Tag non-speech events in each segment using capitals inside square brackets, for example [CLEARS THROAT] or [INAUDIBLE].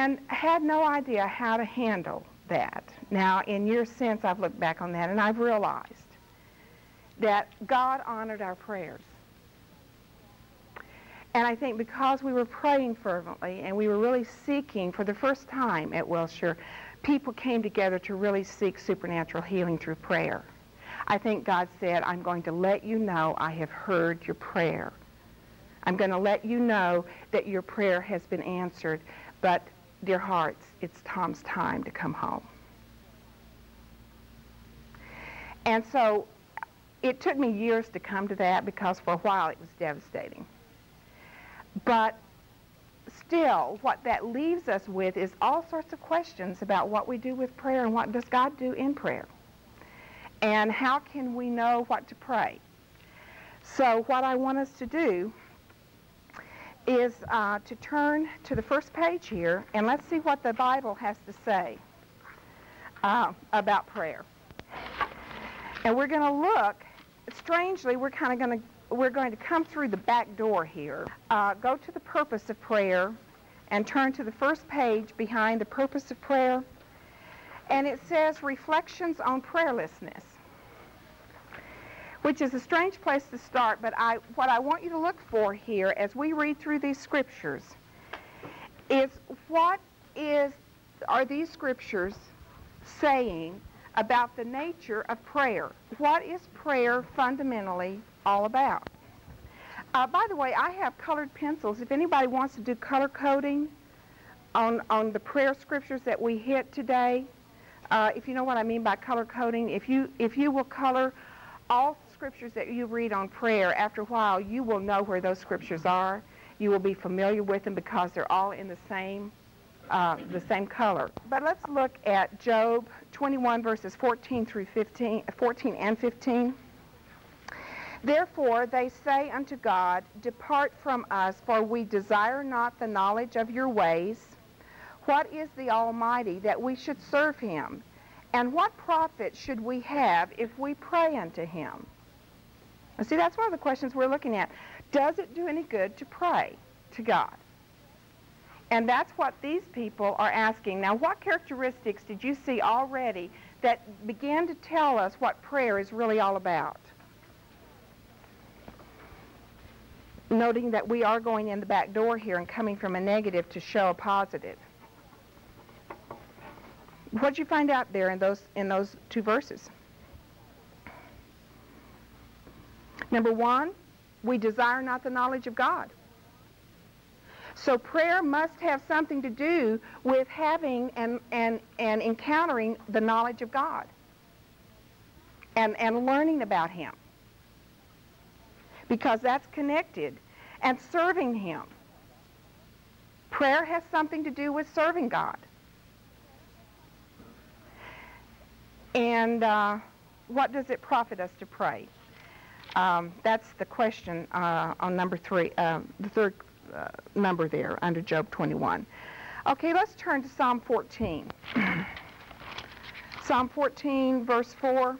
and had no idea how to handle that. Now, in years since, I've looked back on that and I've realized that God honored our prayers. And I think because we were praying fervently and we were really seeking for the first time at Wilshire, people came together to really seek supernatural healing through prayer. I think God said, I'm going to let you know I have heard your prayer. I'm going to let you know that your prayer has been answered. But, dear hearts, it's Tom's time to come home. And so it took me years to come to that because for a while it was devastating. But still, what that leaves us with is all sorts of questions about what we do with prayer and what does God do in prayer. And how can we know what to pray? So what I want us to do is uh, to turn to the first page here and let's see what the Bible has to say uh, about prayer. And we're going to look, strangely, we're kind of going to we're going to come through the back door here. Uh, go to the purpose of prayer and turn to the first page behind the purpose of prayer. And it says reflections on prayerlessness, which is a strange place to start, but I, what I want you to look for here as we read through these scriptures is what is, are these scriptures saying about the nature of prayer? What is prayer fundamentally all about. Uh, by the way, I have colored pencils. If anybody wants to do color coding on, on the prayer scriptures that we hit today, uh, if you know what I mean by color coding, if you, if you will color all scriptures that you read on prayer, after a while you will know where those scriptures are. You will be familiar with them because they're all in the same, uh, the same color. But let's look at Job 21 verses 14 through 15, 14 and 15. Therefore they say unto God, Depart from us, for we desire not the knowledge of your ways. What is the Almighty that we should serve him? And what profit should we have if we pray unto him? See, that's one of the questions we're looking at. Does it do any good to pray to God? And that's what these people are asking. Now, what characteristics did you see already that began to tell us what prayer is really all about? noting that we are going in the back door here and coming from a negative to show a positive. What did you find out there in those, in those two verses? Number one, we desire not the knowledge of God. So prayer must have something to do with having and, and, and encountering the knowledge of God and, and learning about Him because that's connected, and serving Him. Prayer has something to do with serving God. And uh, what does it profit us to pray? Um, that's the question uh, on number three, uh, the third uh, number there under Job 21. Okay, let's turn to Psalm 14. Psalm 14, verse 4.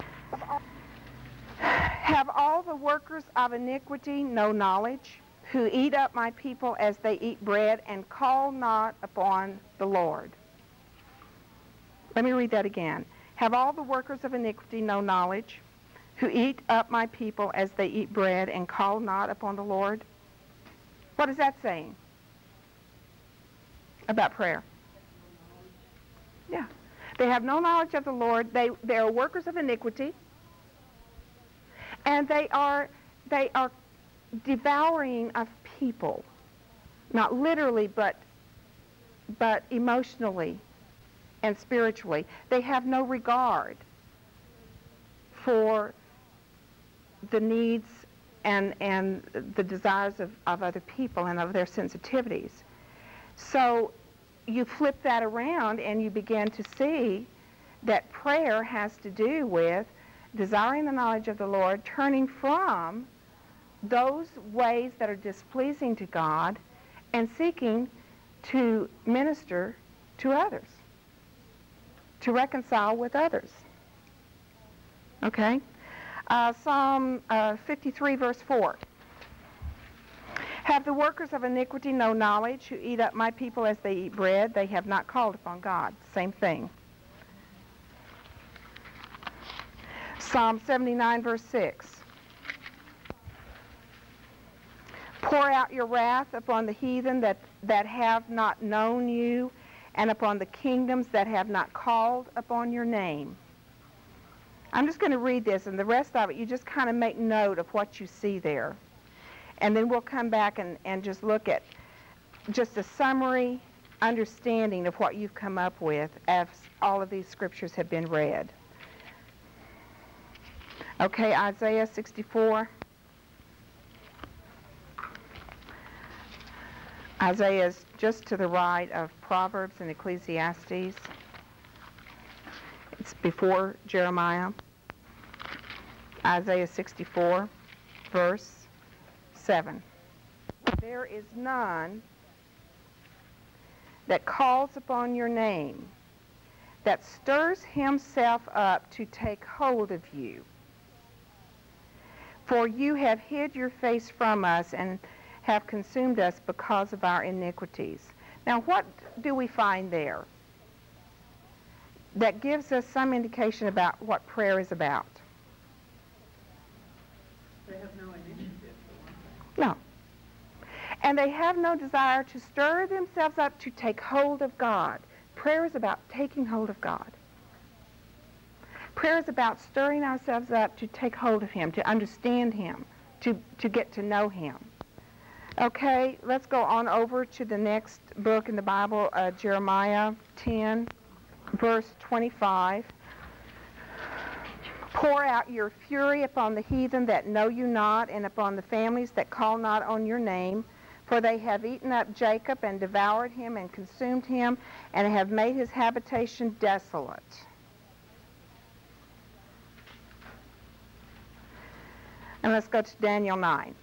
Have all the workers of iniquity no knowledge, who eat up my people as they eat bread and call not upon the Lord? Let me read that again. Have all the workers of iniquity no knowledge, who eat up my people as they eat bread and call not upon the Lord? What is that saying about prayer? Yeah. They have no knowledge of the Lord. They, they are workers of iniquity and they are they are devouring of people, not literally, but but emotionally and spiritually. They have no regard for the needs and and the desires of, of other people and of their sensitivities. So you flip that around and you begin to see that prayer has to do with desiring the knowledge of the Lord, turning from those ways that are displeasing to God and seeking to minister to others, to reconcile with others. Okay? Uh, Psalm uh, 53, verse 4. Have the workers of iniquity no knowledge who eat up my people as they eat bread? They have not called upon God. Same thing. Psalm 79, verse 6. Pour out your wrath upon the heathen that, that have not known you, and upon the kingdoms that have not called upon your name. I'm just going to read this, and the rest of it, you just kind of make note of what you see there. And then we'll come back and, and just look at just a summary understanding of what you've come up with as all of these scriptures have been read. Okay, Isaiah 64. Isaiah is just to the right of Proverbs and Ecclesiastes. It's before Jeremiah. Isaiah 64, verse 7. There is none that calls upon your name, that stirs himself up to take hold of you. For you have hid your face from us and have consumed us because of our iniquities. Now, what do we find there? That gives us some indication about what prayer is about. They have no initiative. For one thing. No. And they have no desire to stir themselves up to take hold of God. Prayer is about taking hold of God. Prayer is about stirring ourselves up to take hold of Him, to understand Him, to, to get to know Him. Okay, let's go on over to the next book in the Bible, uh, Jeremiah 10, verse 25. Pour out your fury upon the heathen that know you not, and upon the families that call not on your name. For they have eaten up Jacob and devoured him and consumed him, and have made his habitation desolate. And let's go to Daniel 9.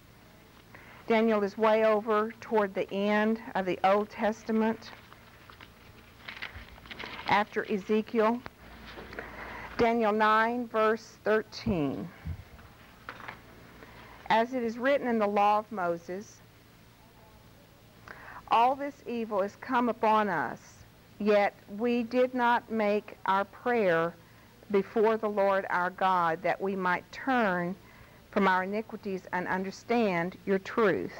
Daniel is way over toward the end of the Old Testament after Ezekiel. Daniel 9, verse 13. As it is written in the law of Moses, all this evil is come upon us, yet we did not make our prayer before the Lord our God that we might turn from our iniquities and understand your truth.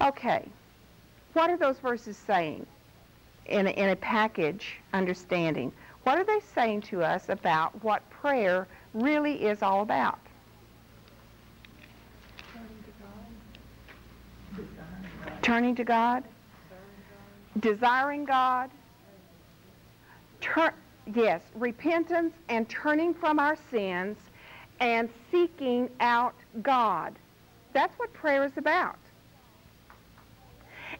Okay, what are those verses saying? in a, in a package understanding. What are they saying to us about what prayer really is all about? Turning to God, desiring God, Tur- yes, repentance and turning from our sins and seeking out God. That's what prayer is about.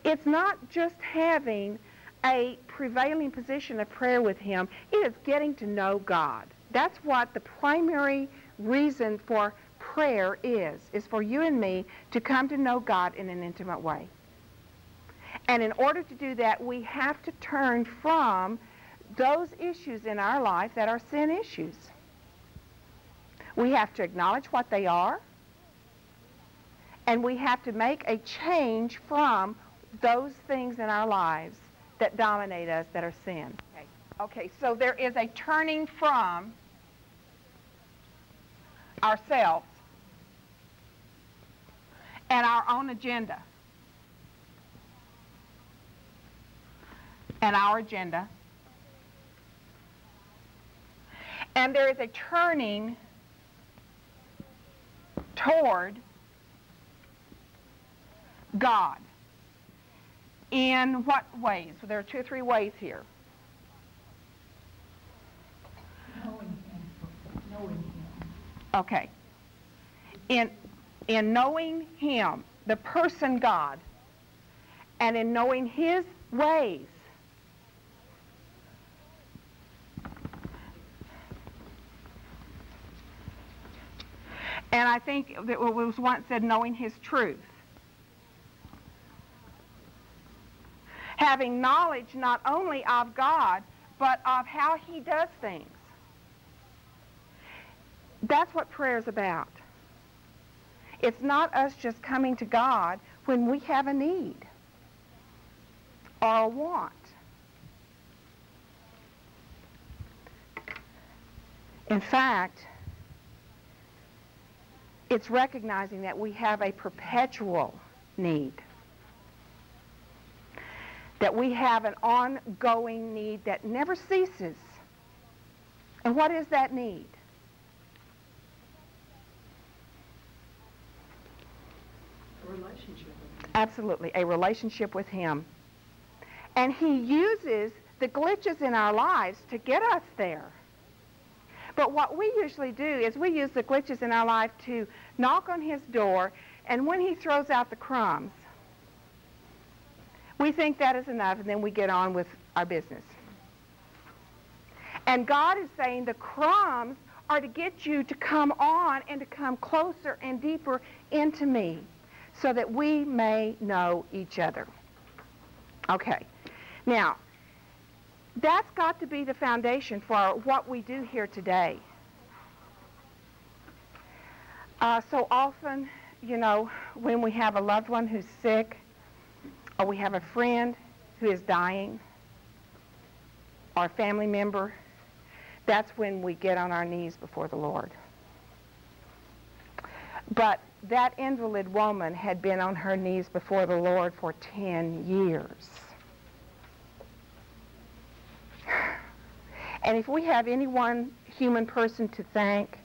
It's not just having a prevailing position of prayer with Him, it is getting to know God. That's what the primary reason for prayer is, is for you and me to come to know God in an intimate way. And in order to do that, we have to turn from those issues in our life that are sin issues. We have to acknowledge what they are, and we have to make a change from those things in our lives that dominate us that are sin. Okay, okay so there is a turning from ourselves and our own agenda and our agenda. And there is a turning toward God. In what ways? Well, there are two or three ways here. Knowing him. Okay. In, in knowing him, the person God, and in knowing his ways, And I think it was once said knowing his truth. Having knowledge not only of God, but of how he does things. That's what prayer is about. It's not us just coming to God when we have a need or a want. In fact, it's recognizing that we have a perpetual need. That we have an ongoing need that never ceases. And what is that need? A relationship. Absolutely, a relationship with Him. And He uses the glitches in our lives to get us there. But what we usually do is we use the glitches in our life to knock on His door, and when He throws out the crumbs, we think that is enough, and then we get on with our business. And God is saying the crumbs are to get you to come on and to come closer and deeper into me so that we may know each other. Okay. Now, that's got to be the foundation for what we do here today. Uh, so often, you know, when we have a loved one who's sick, or we have a friend who is dying, or a family member, that's when we get on our knees before the Lord. But that invalid woman had been on her knees before the Lord for 10 years. And if we have any one human person to thank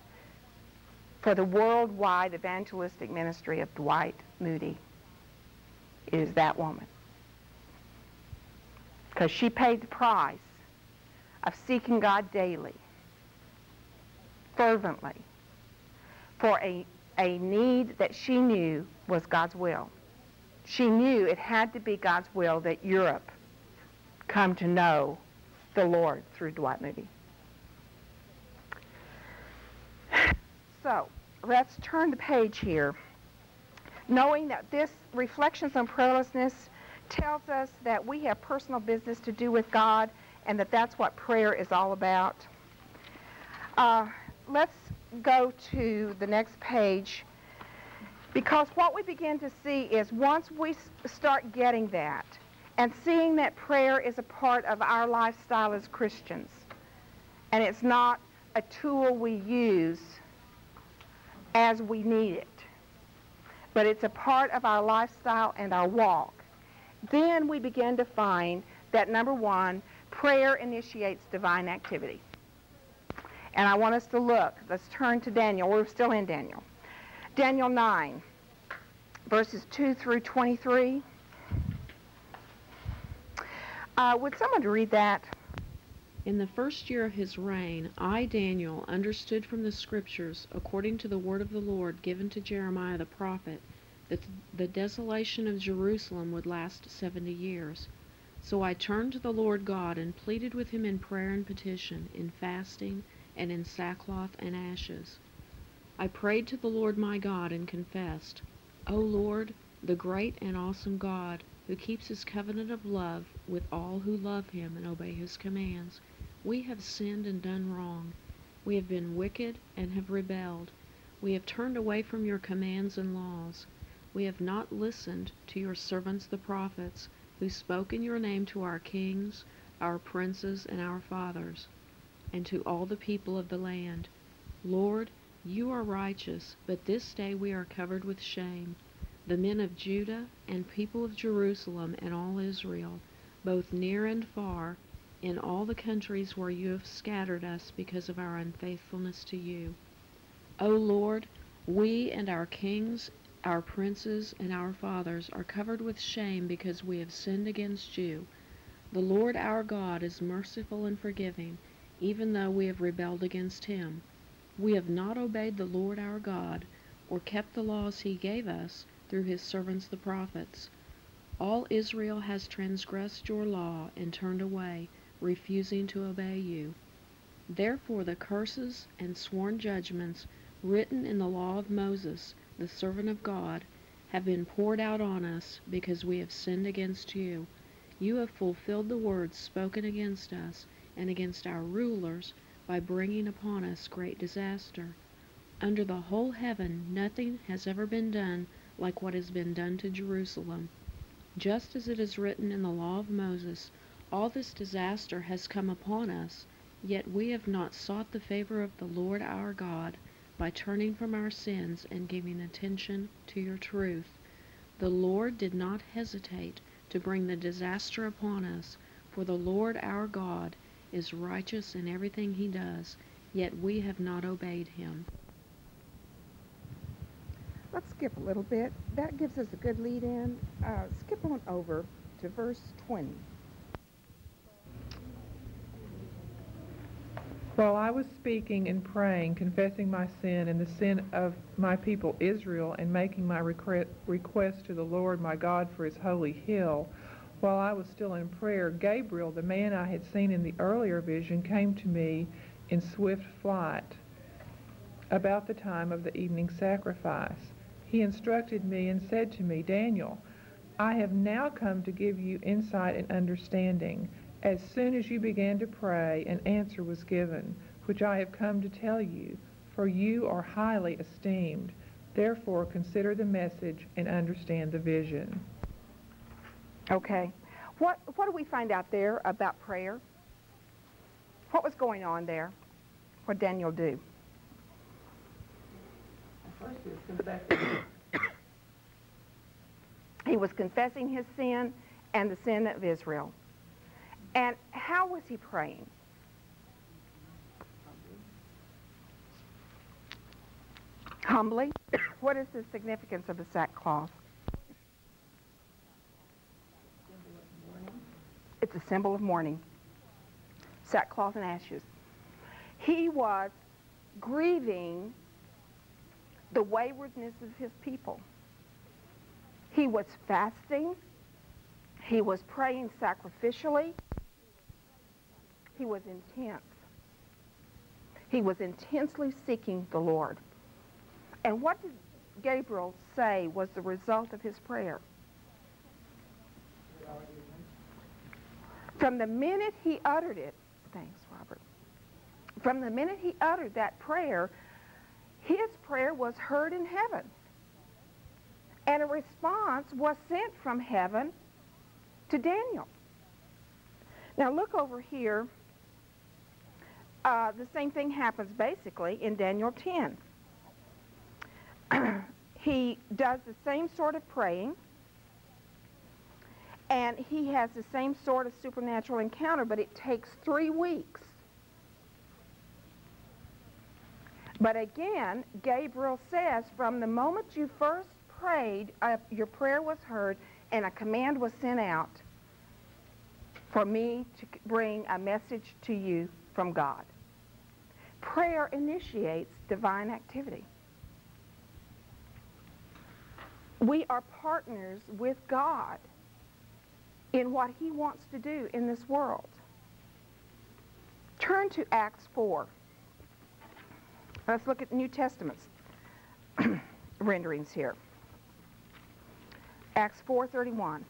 for the worldwide evangelistic ministry of Dwight Moody, is that woman. Because she paid the price of seeking God daily, fervently, for a, a need that she knew was God's will. She knew it had to be God's will that Europe come to know the Lord through Dwight Moody. So, let's turn the page here. Knowing that this Reflections on Prayerlessness tells us that we have personal business to do with God and that that's what prayer is all about. Uh, let's go to the next page because what we begin to see is once we start getting that and seeing that prayer is a part of our lifestyle as Christians and it's not a tool we use as we need it, but it's a part of our lifestyle and our walk, then we begin to find that number one, prayer initiates divine activity. And I want us to look. Let's turn to Daniel. We're still in Daniel. Daniel 9, verses 2 through 23. Uh, would someone read that? In the first year of his reign, I, Daniel, understood from the Scriptures, according to the word of the Lord given to Jeremiah the prophet, that the desolation of Jerusalem would last seventy years. So I turned to the Lord God and pleaded with him in prayer and petition, in fasting, and in sackcloth and ashes. I prayed to the Lord my God and confessed, O Lord, the great and awesome God, who keeps his covenant of love with all who love him and obey his commands, we have sinned and done wrong. We have been wicked and have rebelled. We have turned away from your commands and laws. We have not listened to your servants the prophets, who spoke in your name to our kings, our princes, and our fathers, and to all the people of the land. Lord, you are righteous, but this day we are covered with shame. The men of Judah and people of Jerusalem and all Israel, both near and far, in all the countries where you have scattered us because of our unfaithfulness to you. O Lord, we and our kings, our princes, and our fathers are covered with shame because we have sinned against you. The Lord our God is merciful and forgiving, even though we have rebelled against him. We have not obeyed the Lord our God, or kept the laws he gave us through his servants the prophets. All Israel has transgressed your law and turned away, refusing to obey you. Therefore the curses and sworn judgments written in the law of Moses, the servant of God, have been poured out on us because we have sinned against you. You have fulfilled the words spoken against us and against our rulers by bringing upon us great disaster. Under the whole heaven nothing has ever been done like what has been done to Jerusalem. Just as it is written in the law of Moses, all this disaster has come upon us, yet we have not sought the favor of the Lord our God by turning from our sins and giving attention to your truth. The Lord did not hesitate to bring the disaster upon us, for the Lord our God is righteous in everything he does, yet we have not obeyed him. Let's skip a little bit. That gives us a good lead in. Uh, skip on over to verse 20. While I was speaking and praying, confessing my sin and the sin of my people Israel, and making my request to the Lord my God for his holy hill, while I was still in prayer, Gabriel, the man I had seen in the earlier vision, came to me in swift flight about the time of the evening sacrifice. He instructed me and said to me, Daniel, I have now come to give you insight and understanding. As soon as you began to pray, an answer was given, which I have come to tell you, for you are highly esteemed. Therefore, consider the message and understand the vision. Okay. What, what do we find out there about prayer? What was going on there? What did Daniel do? First is confessing. He was confessing his sin and the sin of Israel. And how was he praying? Humbly. What is the significance of the sackcloth? It's a symbol of mourning. Sackcloth and ashes. He was grieving the waywardness of his people. He was fasting. He was praying sacrificially. He was intense. He was intensely seeking the Lord. And what did Gabriel say was the result of his prayer? From the minute he uttered it, thanks, Robert. From the minute he uttered that prayer, his prayer was heard in heaven. And a response was sent from heaven to Daniel. Now look over here. Uh, the same thing happens basically in Daniel 10. [CLEARS THROAT] he does the same sort of praying, and he has the same sort of supernatural encounter, but it takes three weeks. But again, Gabriel says, from the moment you first prayed, uh, your prayer was heard, and a command was sent out for me to bring a message to you from God. Prayer initiates divine activity. We are partners with God in what he wants to do in this world. Turn to Acts 4. Let's look at the New Testament's [CLEARS THROAT] renderings here. Acts 4:31.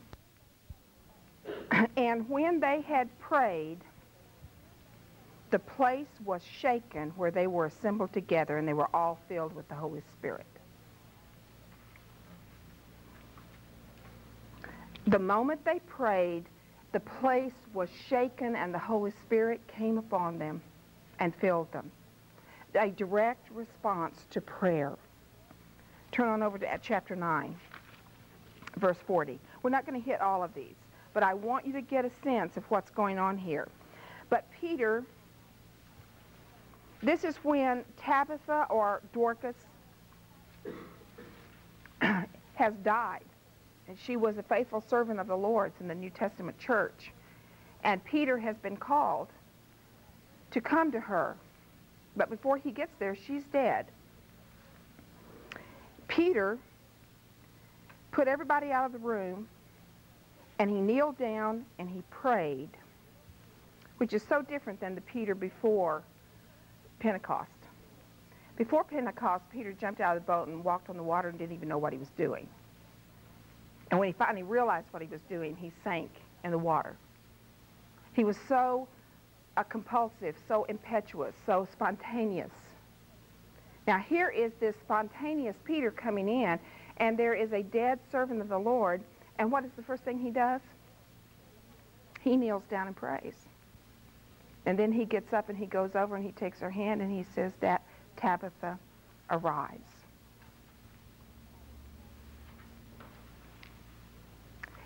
[CLEARS THROAT] and when they had prayed, the place was shaken where they were assembled together, and they were all filled with the Holy Spirit. The moment they prayed, the place was shaken, and the Holy Spirit came upon them and filled them a direct response to prayer. Turn on over to chapter 9, verse 40. We're not going to hit all of these, but I want you to get a sense of what's going on here. But Peter, this is when Tabitha or Dorcas [CLEARS THROAT] has died. And she was a faithful servant of the Lord's in the New Testament church. And Peter has been called to come to her but before he gets there, she's dead. Peter put everybody out of the room and he kneeled down and he prayed, which is so different than the Peter before Pentecost. Before Pentecost, Peter jumped out of the boat and walked on the water and didn't even know what he was doing. And when he finally realized what he was doing, he sank in the water. He was so a compulsive, so impetuous, so spontaneous Now, here is this spontaneous Peter coming in, and there is a dead servant of the Lord, and what is the first thing he does? He kneels down and prays. And then he gets up and he goes over and he takes her hand and he says that Tabitha arise.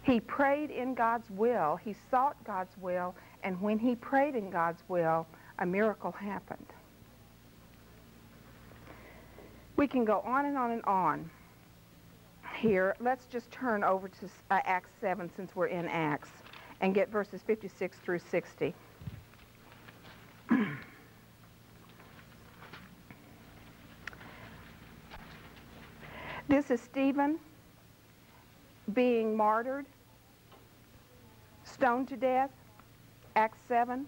He prayed in God's will. He sought God's will. And when he prayed in God's will, a miracle happened. We can go on and on and on here. Let's just turn over to uh, Acts 7 since we're in Acts and get verses 56 through 60. [CLEARS THROAT] this is Stephen being martyred, stoned to death, Acts 7.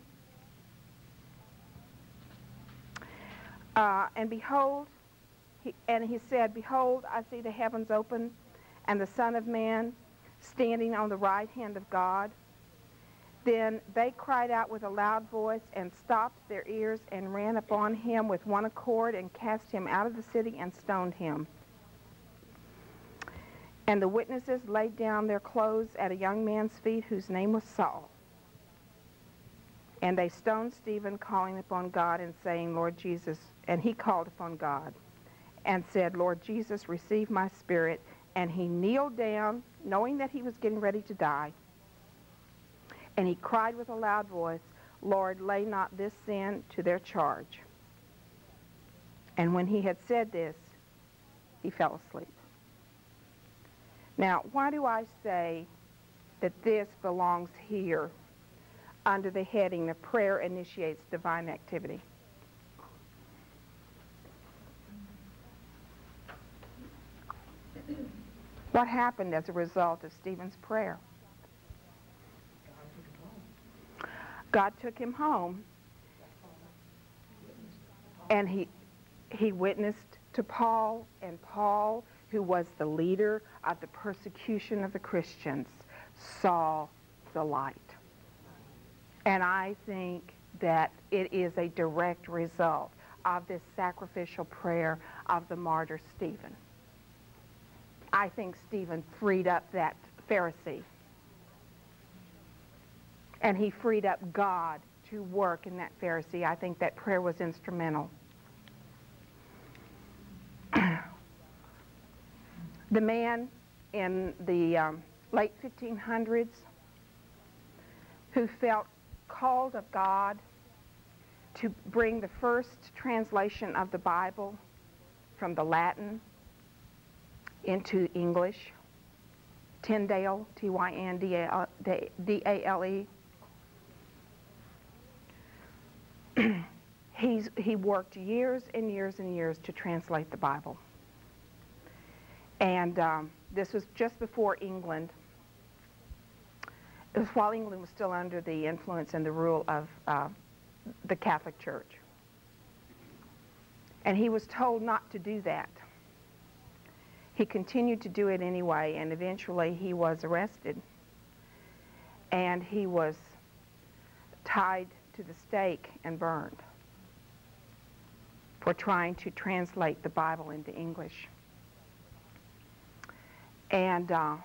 Uh, and behold, he, and he said, Behold, I see the heavens open, and the Son of Man standing on the right hand of God. Then they cried out with a loud voice and stopped their ears and ran upon him with one accord and cast him out of the city and stoned him. And the witnesses laid down their clothes at a young man's feet whose name was Saul. And they stoned Stephen, calling upon God and saying, Lord Jesus, and he called upon God and said, Lord Jesus, receive my spirit. And he kneeled down, knowing that he was getting ready to die. And he cried with a loud voice, Lord, lay not this sin to their charge. And when he had said this, he fell asleep. Now, why do I say that this belongs here under the heading of prayer initiates divine activity? What happened as a result of Stephen's prayer? God took him home and he, he witnessed to Paul, and Paul, who was the leader of the persecution of the Christians, saw the light. And I think that it is a direct result of this sacrificial prayer of the martyr Stephen. I think Stephen freed up that Pharisee. And he freed up God to work in that Pharisee. I think that prayer was instrumental. [CLEARS THROAT] the man in the um, late 1500s who felt called of God to bring the first translation of the Bible from the Latin into English. Tyndale, T-Y-N-D-A-L-E. [CLEARS THROAT] He's, he worked years and years and years to translate the Bible. And um, this was just before England. It was while England was still under the influence and the rule of uh, the Catholic Church. And he was told not to do that. He continued to do it anyway, and eventually he was arrested. And he was tied to the stake and burned for trying to translate the Bible into English. And uh,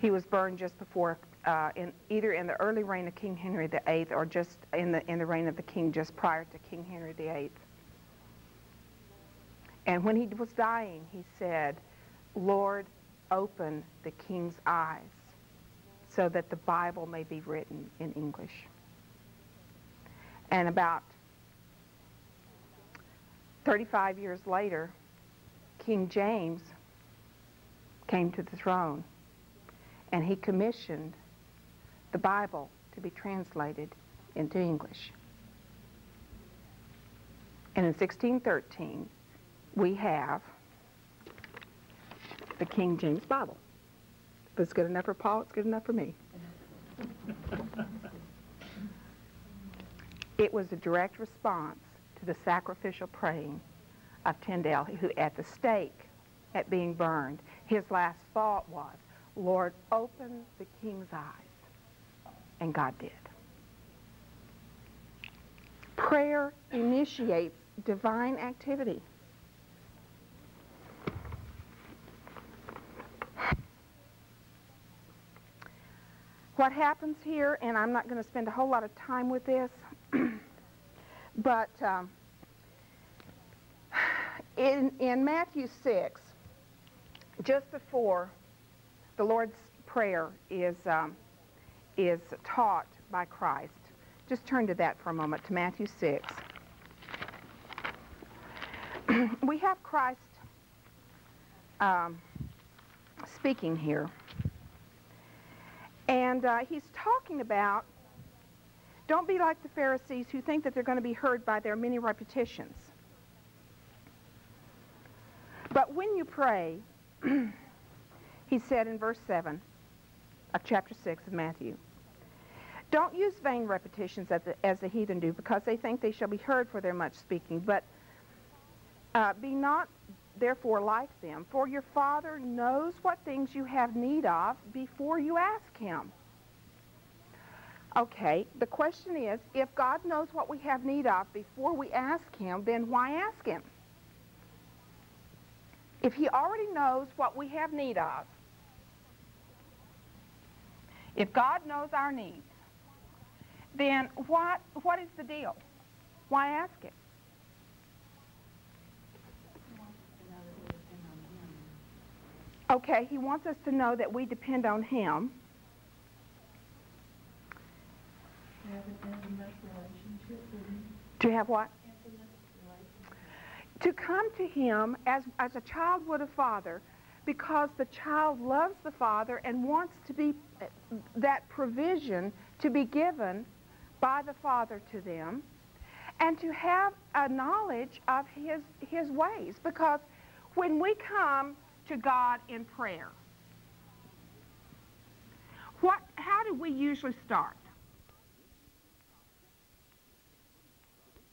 he was burned just before, uh, in, either in the early reign of King Henry VIII or just in the, in the reign of the king just prior to King Henry VIII. And when he was dying, he said, Lord, open the king's eyes so that the Bible may be written in English. And about 35 years later, King James came to the throne and he commissioned the Bible to be translated into English. And in 1613, we have the King James Bible. If it's good enough for Paul, it's good enough for me. it was a direct response to the sacrificial praying of Tyndale, who at the stake, at being burned, his last thought was, Lord, open the king's eyes. And God did. Prayer initiates divine activity. What happens here, and I'm not going to spend a whole lot of time with this, [CLEARS THROAT] but um, in, in Matthew 6, just before the Lord's Prayer is, um, is taught by Christ, just turn to that for a moment, to Matthew 6. [CLEARS THROAT] we have Christ um, speaking here. And uh, he's talking about don't be like the Pharisees who think that they're going to be heard by their many repetitions. But when you pray, [CLEARS THROAT] he said in verse 7 of chapter 6 of Matthew, don't use vain repetitions as the, as the heathen do, because they think they shall be heard for their much speaking. But uh, be not therefore like them, for your Father knows what things you have need of before you ask him. Okay, the question is, if God knows what we have need of before we ask him, then why ask him? If he already knows what we have need of, if God knows our needs, then what, what is the deal? Why ask him? Okay, he wants us to know that we depend on him. To have what? To come to him as, as a child would a father because the child loves the father and wants to be that provision to be given by the father to them and to have a knowledge of his, his ways because when we come to God in prayer. What, how do we usually start?